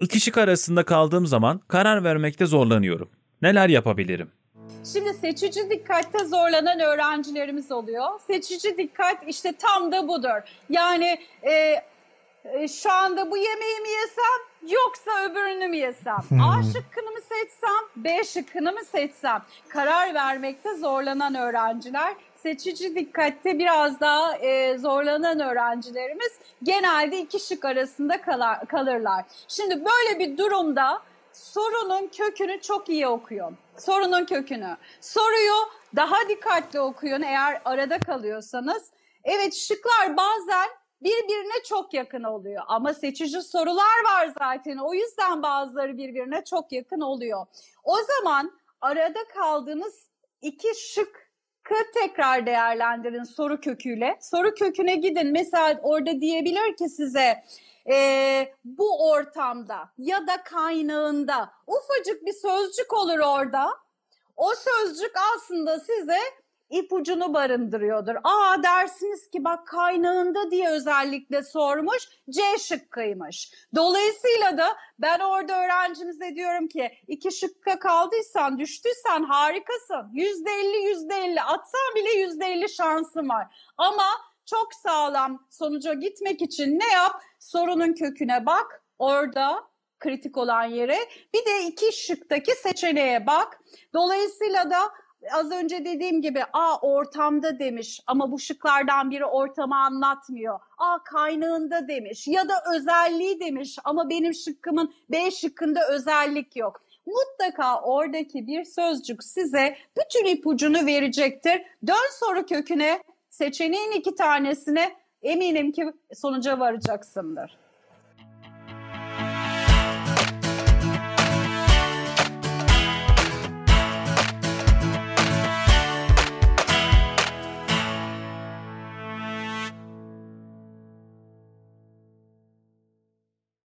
İki şık arasında kaldığım zaman karar vermekte zorlanıyorum. Neler yapabilirim? Şimdi seçici dikkatte zorlanan öğrencilerimiz oluyor. Seçici dikkat işte tam da budur. Yani e, e, şu anda bu yemeği mi yesem yoksa öbürünü mü yesem? A şıkkını mı seçsem, B şıkkını mı seçsem? Karar vermekte zorlanan öğrenciler. Seçici dikkatte biraz daha e, zorlanan öğrencilerimiz genelde iki şık arasında kalar, kalırlar. Şimdi böyle bir durumda sorunun kökünü çok iyi okuyun. Sorunun kökünü. Soruyu daha dikkatli okuyun eğer arada kalıyorsanız. Evet şıklar bazen birbirine çok yakın oluyor ama seçici sorular var zaten. O yüzden bazıları birbirine çok yakın oluyor. O zaman arada kaldığınız iki şık tekrar değerlendirin soru köküyle. Soru köküne gidin. Mesela orada diyebilir ki size e, bu ortamda ya da kaynağında ufacık bir sözcük olur orada. O sözcük aslında size ipucunu barındırıyordur. Aa dersiniz ki bak kaynağında diye özellikle sormuş C şıkkıymış. Dolayısıyla da ben orada öğrencimize diyorum ki iki şıkka kaldıysan düştüysen harikasın. Yüzde elli yüzde elli atsan bile yüzde elli şansın var. Ama çok sağlam sonuca gitmek için ne yap? Sorunun köküne bak. Orada kritik olan yere. Bir de iki şıktaki seçeneğe bak. Dolayısıyla da az önce dediğim gibi a ortamda demiş ama bu şıklardan biri ortamı anlatmıyor. A kaynağında demiş ya da özelliği demiş ama benim şıkkımın B şıkkında özellik yok. Mutlaka oradaki bir sözcük size bütün ipucunu verecektir. Dön soru köküne seçeneğin iki tanesine eminim ki sonuca varacaksındır.